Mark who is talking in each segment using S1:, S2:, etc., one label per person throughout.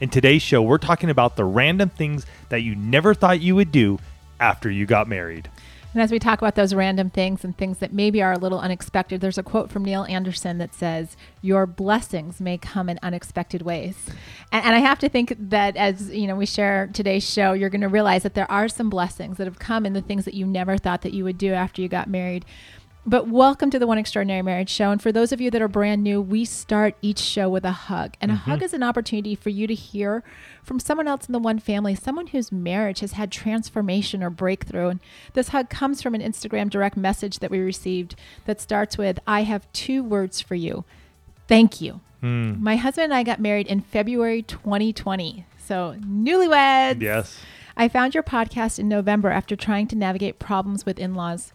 S1: In today's show, we're talking about the random things that you never thought you would do after you got married.
S2: And as we talk about those random things and things that maybe are a little unexpected, there's a quote from Neil Anderson that says, Your blessings may come in unexpected ways. And, and I have to think that as you know, we share today's show, you're going to realize that there are some blessings that have come in the things that you never thought that you would do after you got married. But welcome to the One Extraordinary Marriage Show. And for those of you that are brand new, we start each show with a hug. And
S1: Mm-hmm.
S2: a hug is an opportunity for you to hear from someone else in the one family, someone whose marriage has had transformation or breakthrough. And this hug comes from an Instagram direct message that we received that starts with I have two words for you. Thank you.
S1: Hmm.
S2: My husband and I got married in February 2020. So, newlyweds.
S1: Yes.
S2: I found your podcast in November after trying to navigate problems with in laws.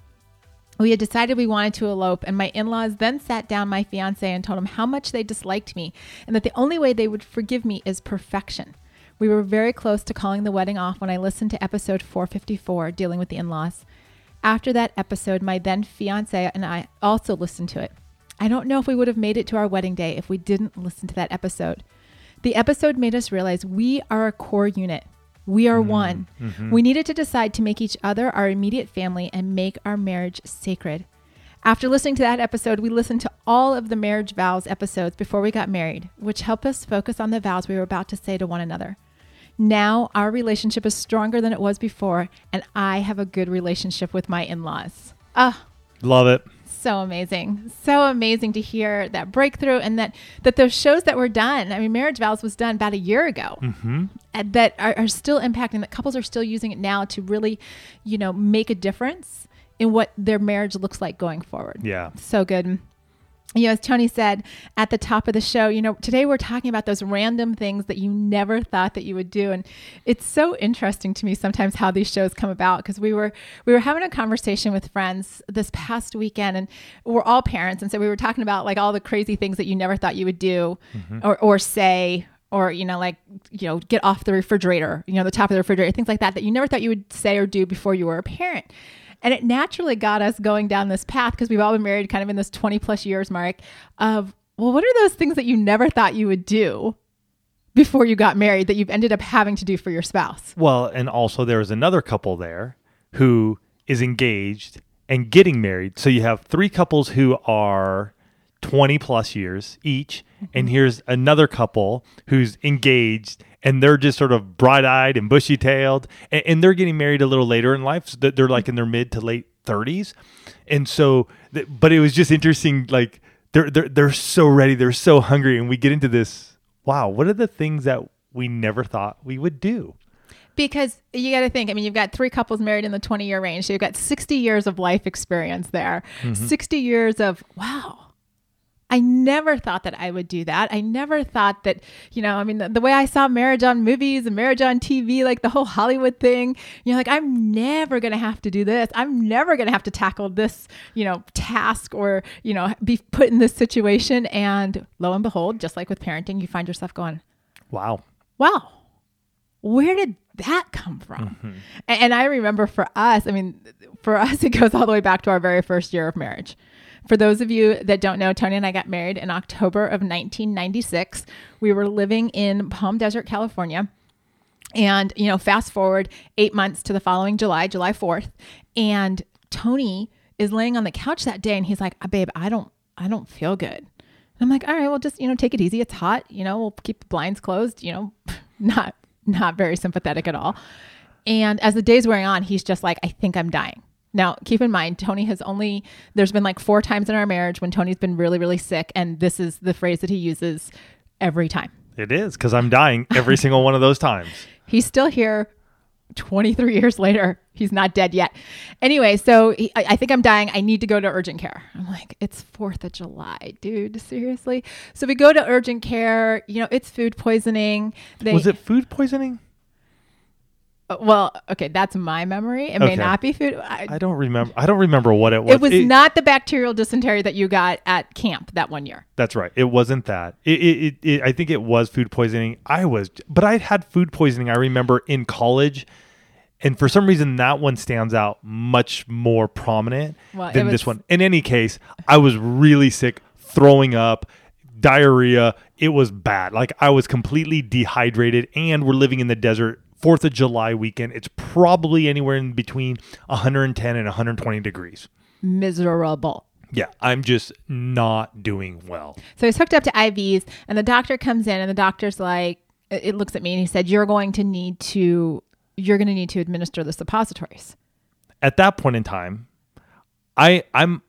S2: We had decided we wanted to elope, and my in laws then sat down my fiance and told him how much they disliked me and that the only way they would forgive me is perfection. We were very close to calling the wedding off when I listened to episode 454, dealing with the in laws. After that episode, my then fiance and I also listened to it. I don't know if we would have made it to our wedding day if we didn't listen to that episode. The episode made us realize we are a core unit. We are one. We needed to decide to make each other our immediate family and make our marriage sacred. After listening to that episode, we listened to all of the marriage vows episodes before we got married, which helped us focus on the vows we were about to say to one another. Now our relationship is stronger than it was before, and I have a good relationship with my in laws. Ah,
S1: Love it.
S2: So amazing so amazing to hear that breakthrough and that that those shows that were done i mean marriage vows was done about a year ago
S1: Mm-hmm.
S2: and that are, are still impacting that couples are still using it now to really you know make a difference in what their marriage looks like going forward
S1: Yeah.
S2: so good you know, as Tony said at the top of the show, you know, today we're talking about those random things that you never thought that you would do, and it's so interesting to me sometimes how these shows come about because we were we were having a conversation with friends this past weekend, and we're all parents, and so we were talking about like all the crazy things that you never thought you would do mm-hmm. or or say. Or you know, like you know, get off the refrigerator. You know, the top of the refrigerator, things like that that you never thought you would say or do before you were a parent. And it naturally got us going down this path because we've all been married kind of in this 20 plus years mark of, well, what are those things that you never thought you would do before you got married that you've ended up having to do for your spouse?
S1: Well, and also there was another couple there who is engaged and getting married. So you have three couples who are 20 plus years each. And mm-hmm. here's another couple who's engaged and they're just sort of bright eyed and bushy tailed. And, and they're getting married a little later in life. So they're like in their mid to late 30s. And so, but it was just interesting. Like they're, they're, they're so ready. They're so hungry. And we get into this wow, what are the things that we never thought we would do?
S2: Because you got to think, I mean, you've got three couples married in the 20 year range. So you've got 60 years of life experience there, mm-hmm. 60 years of, wow. I never thought that I would do that. I never thought that, you know, I mean, the, the way I saw marriage on movies and marriage on TV, like the whole Hollywood thing, you know, like I'm never going to have to do this. I'm never going to have to tackle this, you know, task or, you know, be put in this situation. And lo and behold, just like with parenting, you find yourself going,
S1: Wow.
S2: wow, where did that come from? Mm-hmm. And, and I remember for us, I mean, for us, it goes all the way back to our very first year of marriage. For those of you that don't know, Tony and I got married in October of 1996. We were living in Palm Desert, California. And, you know, fast forward eight months to the following July, July 4th. And Tony is laying on the couch that day and he's like, "Ah, babe, I don't, I don't feel good. And I'm like, all right, well, just, you know, take it easy. It's hot. You know, we'll keep the blinds closed, you know, not, not very sympathetic at all. And as the day's wearing on, he's just like, I think I'm dying. Now, keep in mind, Tony has only, there's been like four times in our marriage when Tony's been really, really sick. And this is the phrase that he uses every time.
S1: It is because I'm dying every single one of those times.
S2: He's still here 23 years later, he's not dead yet. Anyway, so he, I, I think I'm dying. I need to go to urgent care. I'm like, it's 4th of July, dude. Seriously? So we go to urgent care. You know, it's food poisoning. They,
S1: Was it food poisoning?
S2: Uh, Well, okay, that's my memory. It may
S1: Okay.
S2: not be food. I,
S1: I don't remember. I don't remember what it was.
S2: it was not the bacterial dysentery that you got at camp that one year.
S1: That's right. It wasn't that. It, it, it, it I think it was food poisoning. I was, but I had food poisoning. I remember in college, and for some reason that one stands out much more prominent
S2: Well, it
S1: than
S2: was-
S1: this one. In any case, I was really sick, throwing up, diarrhea. It was bad. Like I was completely dehydrated, and we're living in the desert. Fourth of July weekend. It's probably anywhere in between 110 and 120 degrees.
S2: Miserable.
S1: Yeah, I'm just not doing well.
S2: So he's hooked up to IVs, and the doctor comes in, and the doctor's like, it looks at me, and he said, "You're going to need to, you're going to need to administer the suppositories."
S1: at that point in time, I I'm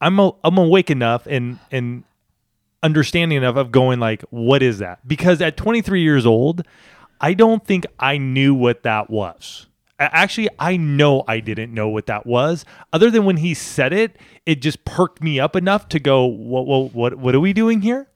S1: I'm a, I'm awake enough and and understanding enough of going like, what is that? Because at 23 years old, I don't think I knew what that was. Actually, I know I didn't know what that was. Other than when he said it, it just perked me up enough to go, what what what what are we doing here?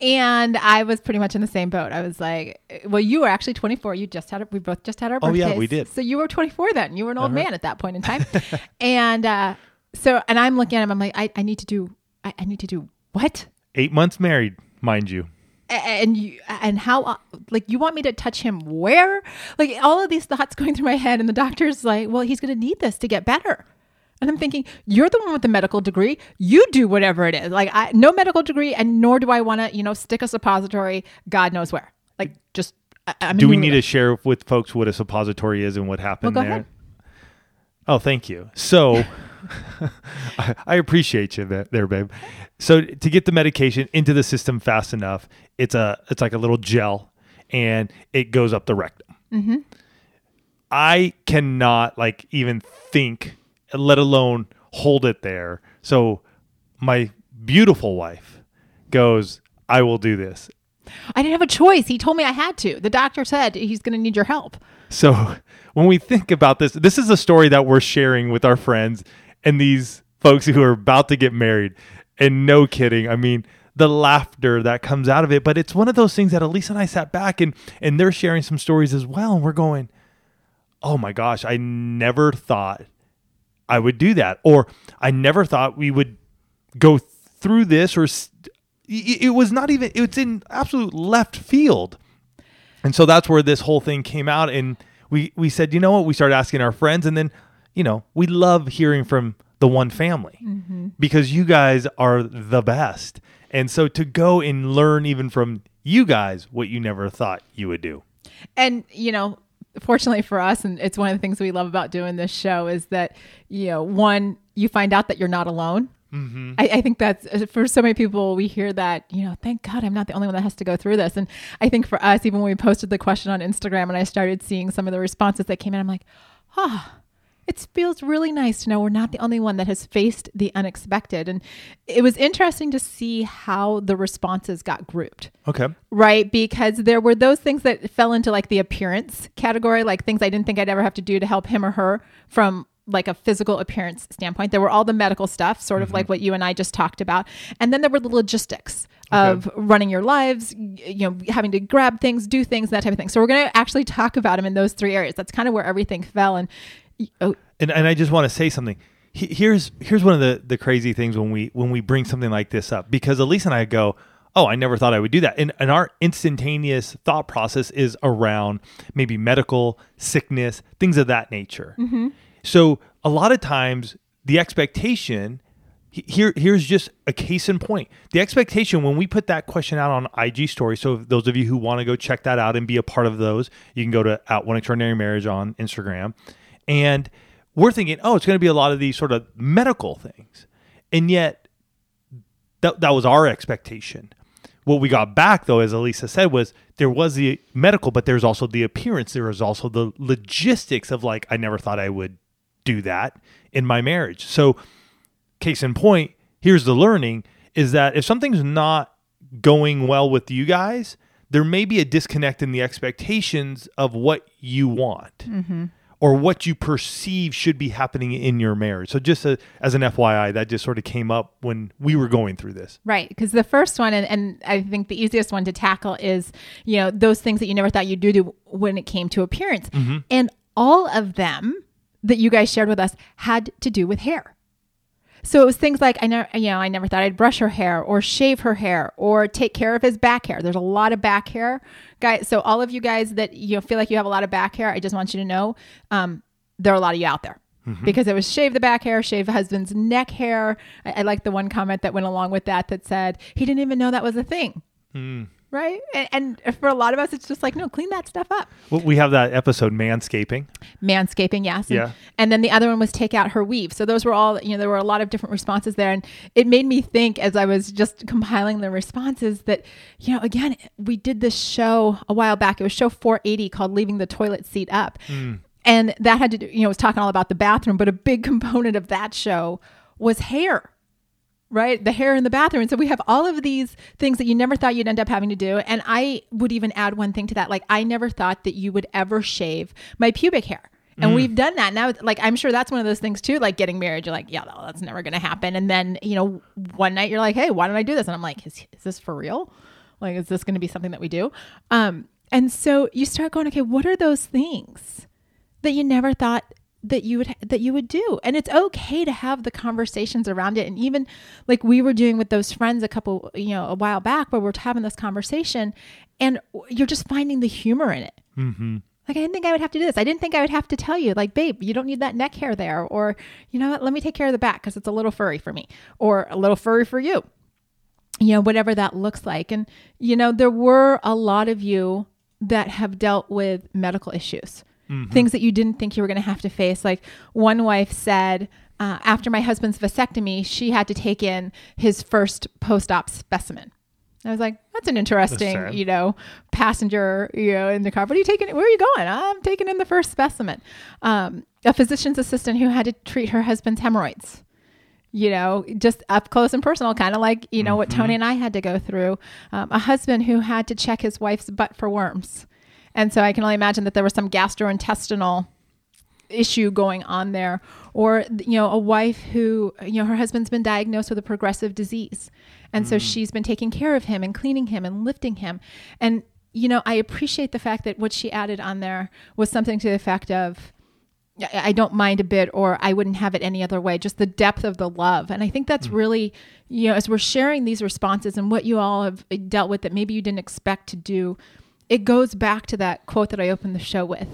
S2: And I was pretty much in the same boat. I was like, "Well, you were actually 24. You just had, it. we both just had our
S1: Oh,
S2: birthdays.
S1: yeah, we did.
S2: So you were 24 then. You were an old man at that point in time. and uh, so, and I'm looking at him. I'm like, I, I need to do, I, I need to do what?
S1: Eight months married, mind you.
S2: And you and how uh, like you want me to touch him where like all of these thoughts going through my head and the doctor's like well he's going to need this to get better and i'm thinking you're the one with the medical degree you do whatever it is like i no medical degree and nor do i want to you know stick a suppository god knows where like just I, I'm
S1: Do we need
S2: to
S1: share with folks what a suppository is and what happened
S2: go
S1: there?
S2: ahead.
S1: Oh, thank you. So I, I appreciate you there, there, babe. So to get the medication into the system fast enough, it's a it's like a little gel, and it goes up the rectum. Mm-hmm. I cannot like even think, let alone hold it there. So my beautiful wife goes, "I will do this,"
S2: i didn't have a choice he told me i had to the doctor said he's going to need your help
S1: So when we think about this, this is a story that we're sharing with our friends and these folks who are about to get married. And no kidding, I mean, the laughter that comes out of it. But it's one of those things that Elise and I sat back and and they're sharing some stories as well. And we're going, Oh my gosh, I never thought I would do that. Or I never thought we would go through this or it was not even it's in absolute left field. And so that's where this whole thing came out. And we, we said, you know what? We started asking our friends. And then, you know, we love hearing from the one family because you guys are the best. And so to go and learn even from you guys what you never thought you would do.
S2: and you know fortunately for us and it's one of the things we love about doing this show is that you know one you find out that you're not alone I, I think that's uh, for so many people we hear that you know thank god i'm not the only one that has to go through this and i think for us even when we posted the question on instagram and i started seeing some of the responses that came in i'm like ah it feels really nice to know we're not the only one that has faced the unexpected and it was interesting to see how the responses got grouped
S1: Okay.
S2: right? Because there were those things that fell into like the appearance category, like things I didn't think I'd ever have to do to help him or her from like a physical appearance standpoint. There were all the medical stuff, sort of mm-hmm. like what you and I just talked about. And then there were the logistics of running your lives, you know, having to grab things, do things, that type of thing. So we're going to actually talk about them in those three areas. That's kind of where everything fell. And oh,
S1: and and I just want to say something. He- Here's here's one of the the crazy things when we when we bring something like this up because Elise and I go, oh, I never thought I would do that, and and our instantaneous thought process is around maybe medical sickness, things of that nature. Mm-hmm. So a lot of times the expectation here here's just a case in point. The expectation when we put that question out on IG story. So those of you who want to go check that out and be a part of those, you can go to at one extraordinary marriage on Instagram. And we're thinking, oh, it's going to be a lot of these sort of medical things. And yet that that was our expectation. What we got back though, as Alisa said, was there was the medical, but there's also the appearance. There was also the logistics of like, I never thought I would do that in my marriage. So case in point, here's the learning is that if something's not going well with you guys, there may be a disconnect in the expectations of what you want
S2: Mm-hmm.
S1: Or what you perceive should be happening in your marriage. So, just a, as an FYI, that just sort of came up when we were going through this.
S2: Right. Because the first one, and, and I think the easiest one to tackle is, you know, those things that you never thought you'd do to, when it came to appearance.
S1: Mm-hmm.
S2: And all of them that you guys shared with us had to do with hair. So it was things like I never, you know, I never thought I'd brush her hair or shave her hair or take care of his back hair. There's a lot of back hair, guys. So all of you guys that you know, feel like you have a lot of back hair, I just want you to know, um, there are a lot of you out there. Because it was shave the back hair, shave husband's neck hair. I, I like the one comment that went along with that that said he didn't even know that was a thing, right? And, and for a lot of us, it's just like no, clean that stuff up.
S1: Well, we have that episode, Manscaping.
S2: manscaping yes and,
S1: Yeah.
S2: and then the other one was take out her weave so those were all you know there were a lot of different responses there and it made me think as i was just compiling the responses that you know again we did this show a while back it was show 480 called leaving the toilet seat up hmm. and that had to do you know it was talking all about the bathroom but a big component of that show was hair right? The hair in the bathroom. And so we have all of these things that you never thought you'd end up having to do. And I would even add one thing to that. Like, I never thought that you would ever shave my pubic hair. And we've done that now. Like, I'm sure that's one of those things too. Like getting married, you're like, yeah, no, that's never going to happen. And then, you know, one night you're like, hey, why don't I do this? And I'm like, is, is this for real? Like, is this going to be something that we do? Um, and so you start going, okay, what are those things that you never thought that you would that you would do and it's okay to have the conversations around it and even like we were doing with those friends a couple you know a while back where we're having this conversation and you're just finding the humor in it
S1: Mm-hmm.
S2: like I didn't think I would have to do this. I didn't think I would have to tell you, like, babe, you don't need that neck hair there, or you know what, let me take care of the back because it's a little furry for me, or a little furry for you. You know, whatever that looks like. And you know, there were a lot of you that have dealt with medical issues, things that you didn't think you were going to have to face. Like one wife said, uh, after my husband's vasectomy, she had to take in his first post-op specimen. I was like, that's an interesting,
S1: sad.
S2: you know, passenger, you know, in the car. What are you taking? Where are you going? I'm taking in the first specimen. Um, a physician's assistant who had to treat her husband's hemorrhoids. You know, just up close and personal, kind of like you know what Tony and I had to go through. Um, a husband who had to check his wife's butt for worms, and so I can only imagine that there was some gastrointestinal issue going on there. Or you know a wife who you know her husband's been diagnosed with a progressive disease. And so hmm. she's been taking care of him and cleaning him and lifting him. And you know i appreciate the fact that what she added on there was something to the effect of I I don't mind a bit, or I wouldn't have it any other way. Just the depth of the love. And I think that's hmm. really, you know, as we're sharing these responses and what you all have uh, dealt with that maybe you didn't expect to do, it goes back to that quote that I opened the show with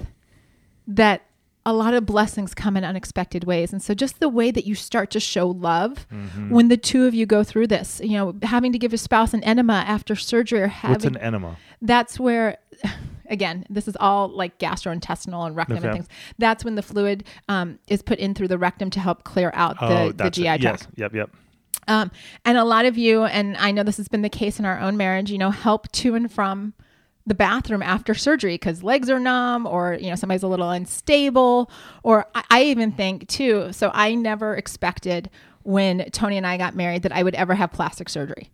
S2: that a lot of blessings come in unexpected ways. And so just the way that you start to show love when the two of you go through this, you know, having to give your spouse an enema after surgery or having
S1: What's an enema?
S2: that's where again this is all like gastrointestinal and rectum
S1: Okay.
S2: and things that's when the fluid um, is put in through the rectum to help clear out the,
S1: oh,
S2: the
S1: that's
S2: gi
S1: it.
S2: tract
S1: Yes. Yep. Yep.
S2: um, and a lot of you and i know this has been the case in our own marriage you know help to and from the bathroom after surgery because legs are numb or you know somebody's a little unstable or I, I even think too so i never expected when tony and i got married that i would ever have plastic surgery.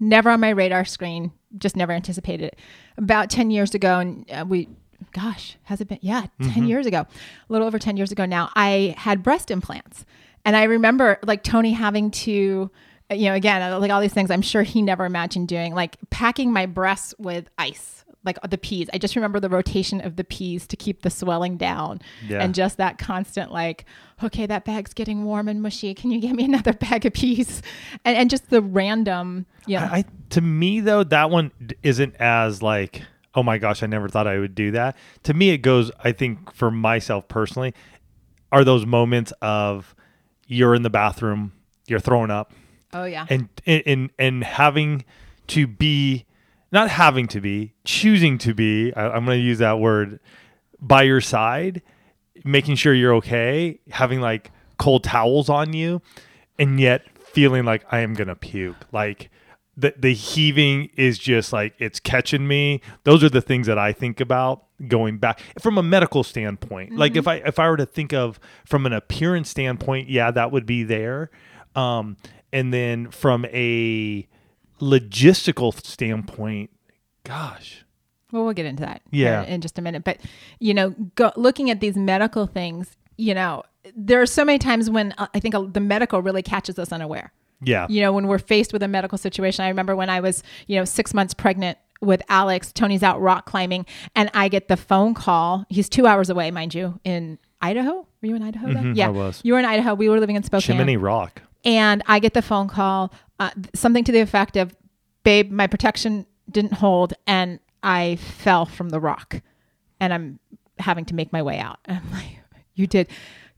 S2: Never on my radar screen just never anticipated it. About 10 years ago and uh, we gosh has it been yeah 10 years ago a little over 10 years ago now i had breast implants. And i remember like tony having to you know again like all these things i'm sure he never imagined doing like packing my breasts with ice like the peas. I just remember the rotation of the peas to keep the swelling down
S1: Yeah.
S2: and just that constant like okay that bag's getting warm and mushy. Can you get me another bag of peas? And, and just the random yeah.
S1: I, I to me though that one isn't as like oh my gosh I never thought I would do that. To me it goes I think for myself personally are those moments of you're in the bathroom you're throwing up
S2: oh yeah.
S1: and and and having to be not having to be choosing to be I, i'm going to use that word by your side making sure you're okay having like cold towels on you and yet feeling like i am going to puke. Like the, the heaving is just like it's catching me. Those are the things that i think about going back from a medical standpoint. Like if i if i were to think of from an appearance standpoint yeah that would be there. Um and then from a logistical standpoint gosh
S2: Well, we'll get into that
S1: Yeah.
S2: in just a minute. But, you know, go, looking at these medical things, you know, there are so many times when uh, I think the medical really catches us unaware.
S1: Yeah.
S2: You know, when we're faced with a medical situation. I remember when I was, you know, six months pregnant with Alex, Tony's out rock climbing, and I get the phone call. He's two hours away, mind you, in Idaho. Were you in Idaho then? Yeah.
S1: I was.
S2: You were in Idaho. We were living in Spokane
S1: Chimney Rock.
S2: And I get the phone call, uh, something to the effect of, "Babe, my protection didn't hold, and I fell from the rock, and I'm having to make my way out." And I'm like, "You did,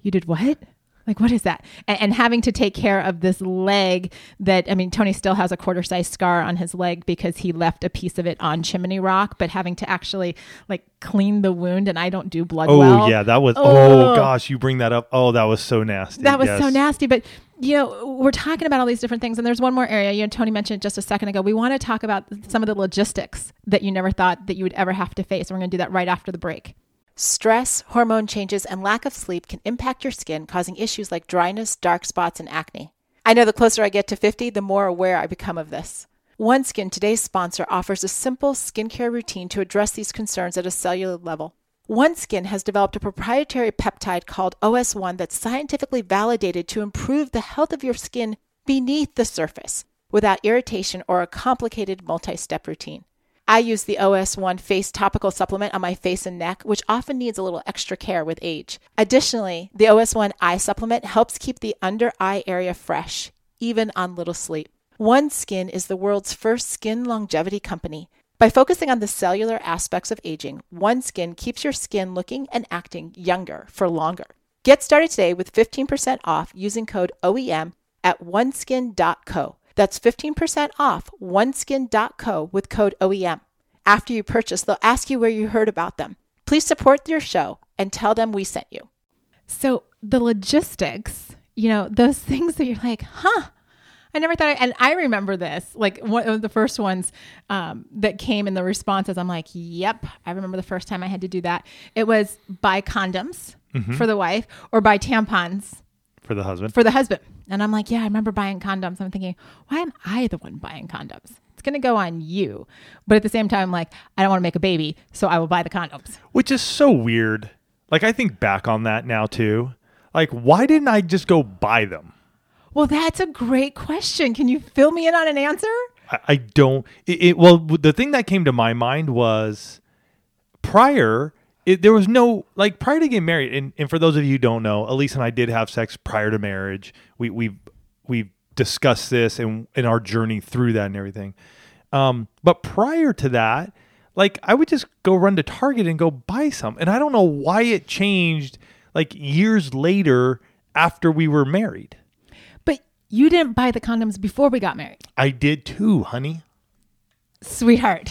S2: you did what?" Like what is that? And, and having to take care of this leg that I mean, Tony still has a quarter size scar on his leg because he left a piece of it on Chimney Rock. But having to actually like clean the wound, and I don't do blood
S1: Oh
S2: well.
S1: yeah, that was. Oh.
S2: Oh.
S1: gosh, you bring that up. Oh, that was so nasty.
S2: That was so nasty. But you know, we're talking about all these different things, and there's one more area. You know, Tony mentioned just a second ago. We want to talk about some of the logistics that you never thought that you would ever have to face. We're going to do that right after the break. Stress, hormone changes, and lack of sleep can impact your skin, causing issues like dryness, dark spots, and acne. I know the closer I get to 50, the more aware I become of this. OneSkin, today's sponsor, offers a simple skincare routine to address these concerns at a cellular level. OneSkin has developed a proprietary peptide called OS1 that's scientifically validated to improve the health of your skin beneath the surface without irritation or a complicated multi step routine. I use the OS1 face topical supplement on my face and neck, which often needs a little extra care with age. Additionally, the OS1 eye supplement helps keep the under eye area fresh, even on little sleep. OneSkin is the world's first skin longevity company. By focusing on the cellular aspects of aging, OneSkin keeps your skin looking and acting younger for longer. Get started today with 15% off using code OEM at oneskin.co. That's 15% off oneskin.co with code OEM. After you purchase, they'll ask you where you heard about them. Please support your show and tell them we sent you. So, the logistics, you know, those things that you're like, huh, I never thought, I, and I remember this, like one of the first ones um, that came in the responses. I'm like, yep, I remember the first time I had to do that. It was buy condoms for the wife or buy tampons
S1: for the husband.
S2: for the husband. And I'm like, yeah, I remember buying condoms. I'm thinking, why am I the one buying condoms? It's going to go on you. But at the same time, I'm like, I don't want to make a baby, so I will buy the condoms.
S1: which is so weird. Like I think back on that now too. Like why didn't I just go buy them?
S2: Well, that's a great question. Can you fill me in on an answer?
S1: I, I don't. It, it well, the thing that came to my mind was prior. It, there was no like prior to getting married, and, and for those of you who don't know, Elise and I did have sex prior to marriage. We we we discussed this and in our journey through that and everything. Um, but prior to that, like I would just go run to Target and go buy some, and I don't know why it changed. Like years later, after we were married,
S2: But you didn't buy the condoms before we got married,
S1: I did too, honey.
S2: sweetheart.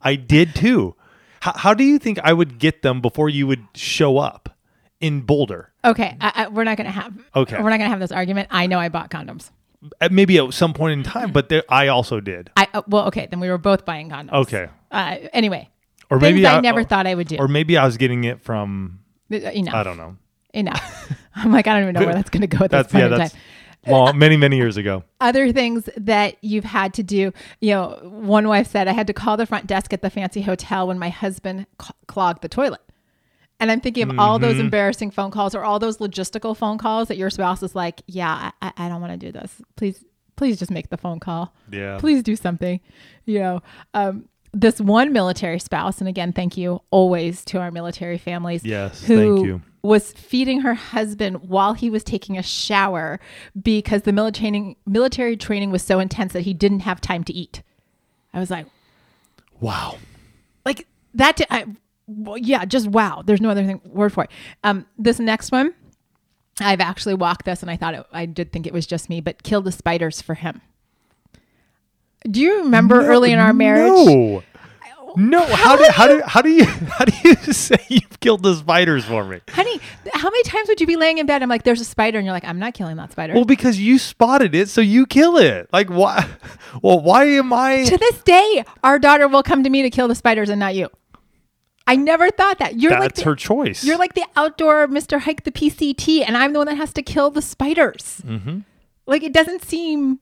S1: I did too. How, how do you think I would get them before you would show up in Boulder?
S2: Okay, I, I, we're not going to have.
S1: Okay.
S2: we're not to have this argument. I know I bought condoms.
S1: At maybe at some point in time, but there, I also did.
S2: I uh, well, okay, then we were both buying condoms.
S1: Okay.
S2: Uh, anyway,
S1: Or maybe
S2: I,
S1: I-
S2: never
S1: or-
S2: thought I would do.
S1: Or maybe I was getting it from
S2: Uh, Enough.
S1: I don't know.
S2: Enough. I'm like, I don't even know where that's going to go at this
S1: That's
S2: point
S1: yeah,
S2: in
S1: that's
S2: time.
S1: long, many many years ago.
S2: other things that you've had to do. You know, one wife said, I had to call the front desk at the fancy hotel when my husband cl- clogged the toilet. And I'm thinking of all
S1: Mm-hmm.
S2: those embarrassing phone calls or all those logistical phone calls that your spouse is like, Yeah, I, I don't want to do this. Please, please just make the phone call.
S1: Yeah.
S2: Please do something. You know, um, this one military spouse, and again, thank you always to our military families.
S1: Yes,
S2: who
S1: thank you.
S2: Was feeding her husband while he was taking a shower because the military military training was so intense that he didn't have time to eat. I was like,
S1: Wow.
S2: like that. I, well, yeah, just wow. There's no other thing word for it. Um, this next one, I've actually walked this, and I thought it, I did think it was just me, but kill the spiders for him. Do you remember early in our marriage?
S1: No. No, how do how do how do you how do you say you've killed the spiders for me?
S2: Honey, how many times would you be laying in bed? I'm like, there's a spider, and you're like, I'm not killing that spider.
S1: Well, because you spotted it, so you kill it. Like why? Well, why am I?
S2: to this day, our daughter will come to me to kill the spiders and not you. I never thought that. You're like
S1: That's
S2: the,
S1: her choice.
S2: You're like the outdoor Mr. Hike the PCT, and I'm the one that has to kill the spiders. Mm-hmm. Like it doesn't seem.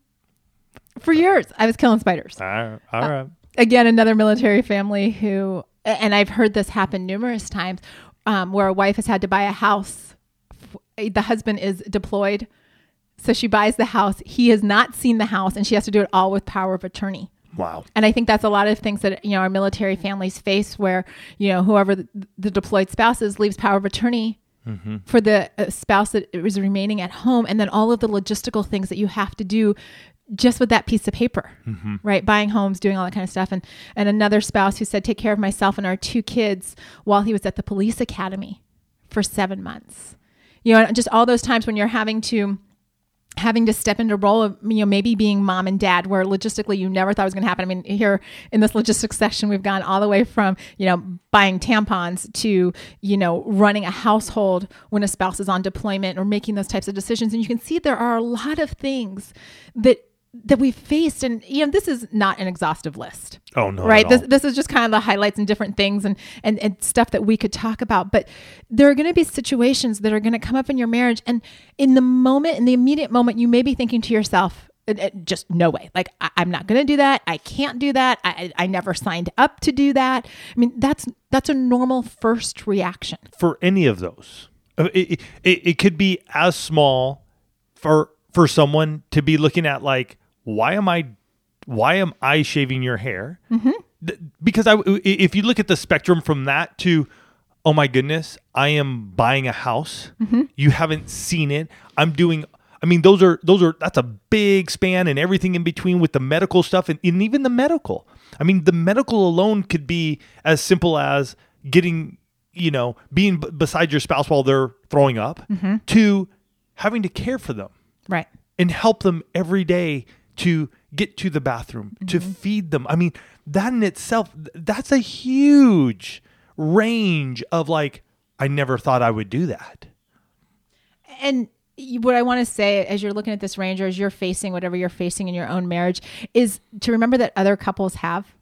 S2: For years, I was killing spiders.
S1: all right. All right.
S2: again, another military family who, and I've heard this happen numerous times, um, where a wife has had to buy a house. The husband is deployed, so she buys the house. He has not seen the house, and she has to do it all with power of attorney.
S1: Wow.
S2: And I think that's a lot of things that you know our military families face, where you know whoever the, the deployed spouse is leaves power of attorney
S1: Mm-hmm.
S2: for the uh, spouse that is remaining at home, and then all of the logistical things that you have to do just with that piece of paper,
S1: Mm-hmm.
S2: right? Buying homes, doing all that kind of stuff, and and another spouse who said take care of myself and our two kids while he was at the police academy for seven months. You know, just all those times when you're having to having to step into a role of you know maybe being mom and dad where logistically you never thought was going to happen i mean here in this logistics section we've gone all the way from you know buying tampons to you know running a household when a spouse is on deployment or making those types of decisions and you can see there are a lot of things that that we've faced and you know this is not an exhaustive list.
S1: Oh no.
S2: right? this, this is just kind of the highlights and different things and, and and stuff that we could talk about but there are going to be situations that are going to come up in your marriage and in the moment in the immediate moment you may be thinking to yourself "Uh, uh, just no way. Like I, i'm not going to do that. I can't do that. I, I I never signed up to do that. I mean that's that's a normal first reaction.
S1: For any of those. Uh, It, it, it could be as small for for someone to be looking at like, why am I, why am I shaving your hair? Th- Because I, if you look at the spectrum from that to, oh my goodness, I am buying a house. You haven't seen it. I'm doing. I mean, those are those are that's a big span and everything in between with the medical stuff and, and even the medical. I mean, the medical alone could be as simple as getting you know, being b- beside your spouse while they're throwing up, mm-hmm. to having to care for them
S2: right
S1: and help them every day to get to the bathroom, to mm-hmm. feed them. I mean, that in itself, that's a huge range of like, I never thought I would do that.
S2: and what I want to say as you're looking at this range or as you're facing whatever you're facing in your own marriage is to remember that other couples have.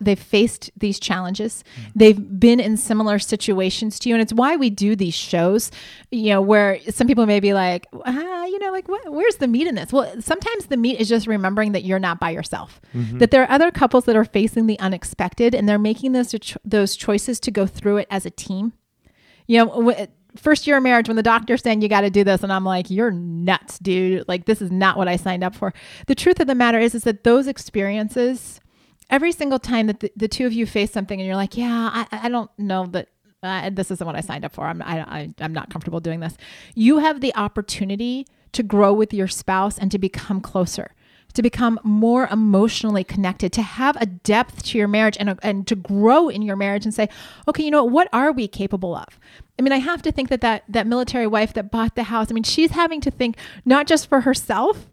S2: They've faced these challenges. They've been in similar situations to you. And it's why we do these shows, you know, where some people may be like, ah, you know, like, what, where's the meat in this? Well, sometimes the meat is just remembering that you're not by yourself, that there are other couples that are facing the unexpected and they're making those, those choices to go through it as a team you know, w- first year of marriage when the doctor's saying you got to do this, and I'm like, you're nuts, dude. Like this is not what I signed up for. The truth of the matter is, is that those experiences, every single time that the, the two of you face something, and you're like, yeah, I, I don't know that. Uh, this isn't what I signed up for. I'm I, I, I'm not comfortable doing this. You have the opportunity to grow with your spouse and to become closer to become more emotionally connected, to have a depth to your marriage and, and to grow in your marriage and say, okay, you know what, what are we capable of? I mean, I have to think that, that that military wife that bought the house, I mean, she's having to think not just for herself,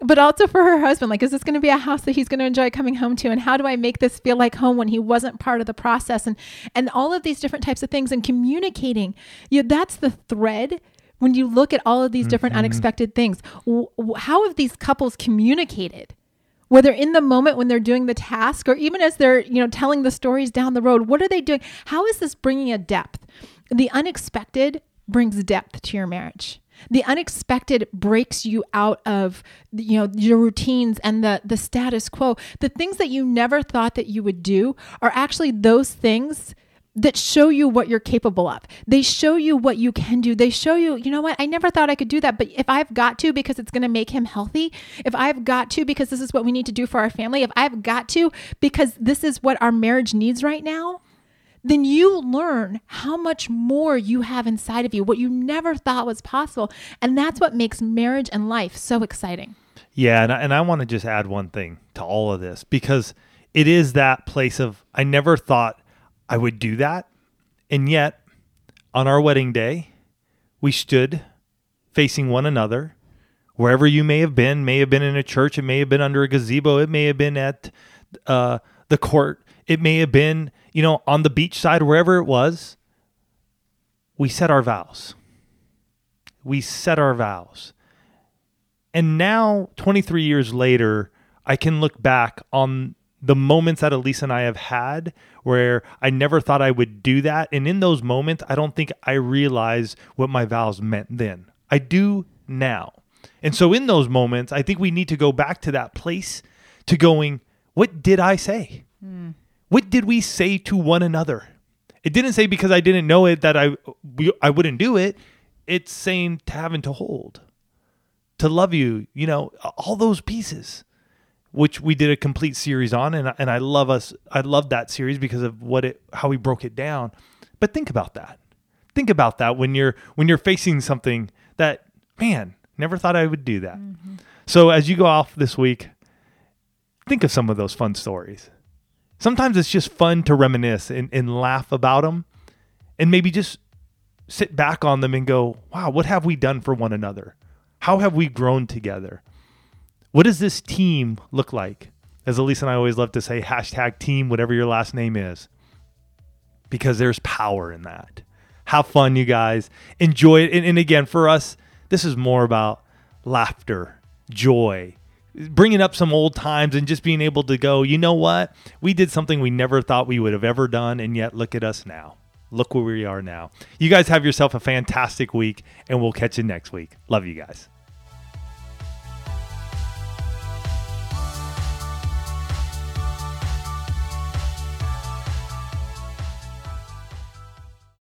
S2: but also for her husband. Like, is this going to be a house that he's going to enjoy coming home to? And how do I make this feel like home when he wasn't part of the process? And and all of these different types of things and communicating. You know, that's the thread when you look at all of these different mm-hmm. unexpected things. W- how have these couples communicated? Whether in the moment when they're doing the task or even as they're, you know, telling the stories down the road, what are they doing? How is this bringing a depth? The unexpected brings depth to your marriage. The unexpected breaks you out of you know your routines and the the status quo. The things that you never thought that you would do are actually those things that show you what you're capable of. They show you what you can do. They show you, you know what, I never thought I could do that. But if I've got to because it's going to make him healthy, if I've got to because this is what we need to do for our family, if I've got to because this is what our marriage needs right now, then you learn how much more you have inside of you, what you never thought was possible. And that's what makes marriage and life so exciting.
S1: Yeah, and I, and I want to just add one thing to all of this because it is that place of I never thought I would do that, and yet on our wedding day, we stood facing one another. Wherever you may have been, may have been in a church, it may have been under a gazebo, it may have been at uh, the court, it may have been you know on the beach side, wherever it was. We said our vows. We said our vows. And now, 23 years later, I can look back on the moments that Elisa and I have had where I never thought I would do that. And in those moments, I don't think I realized what my vows meant then. I do now. And so, in those moments, I think we need to go back to that place to going, what did I say? Hmm. What did we say to one another? It didn't say because I didn't know it that I we, I wouldn't do it. It's saying to having to hold, to love you, you know, all those pieces, which we did a complete series on, and and I love us. I love that series because of what it how we broke it down. But think about that. Think about that when you're when you're facing something that man never thought I would do that. Mm-hmm. So as you go off this week, think of some of those fun stories. Sometimes it's just fun to reminisce and, and laugh about them and maybe just sit back on them and go, wow, what have we done for one another? How have we grown together? What does this team look like? As Elise and I always love to say, hashtag team, whatever your last name is, because there's power in that. Have fun, you guys. Enjoy it. And, and again, for us, this is more about laughter, joy, bringing up some old times and just being able to go, you know what? We did something we never thought we would have ever done. And yet, look at us now. Look where we are now. You guys have yourself a fantastic week, and we'll catch you next week. Love you guys.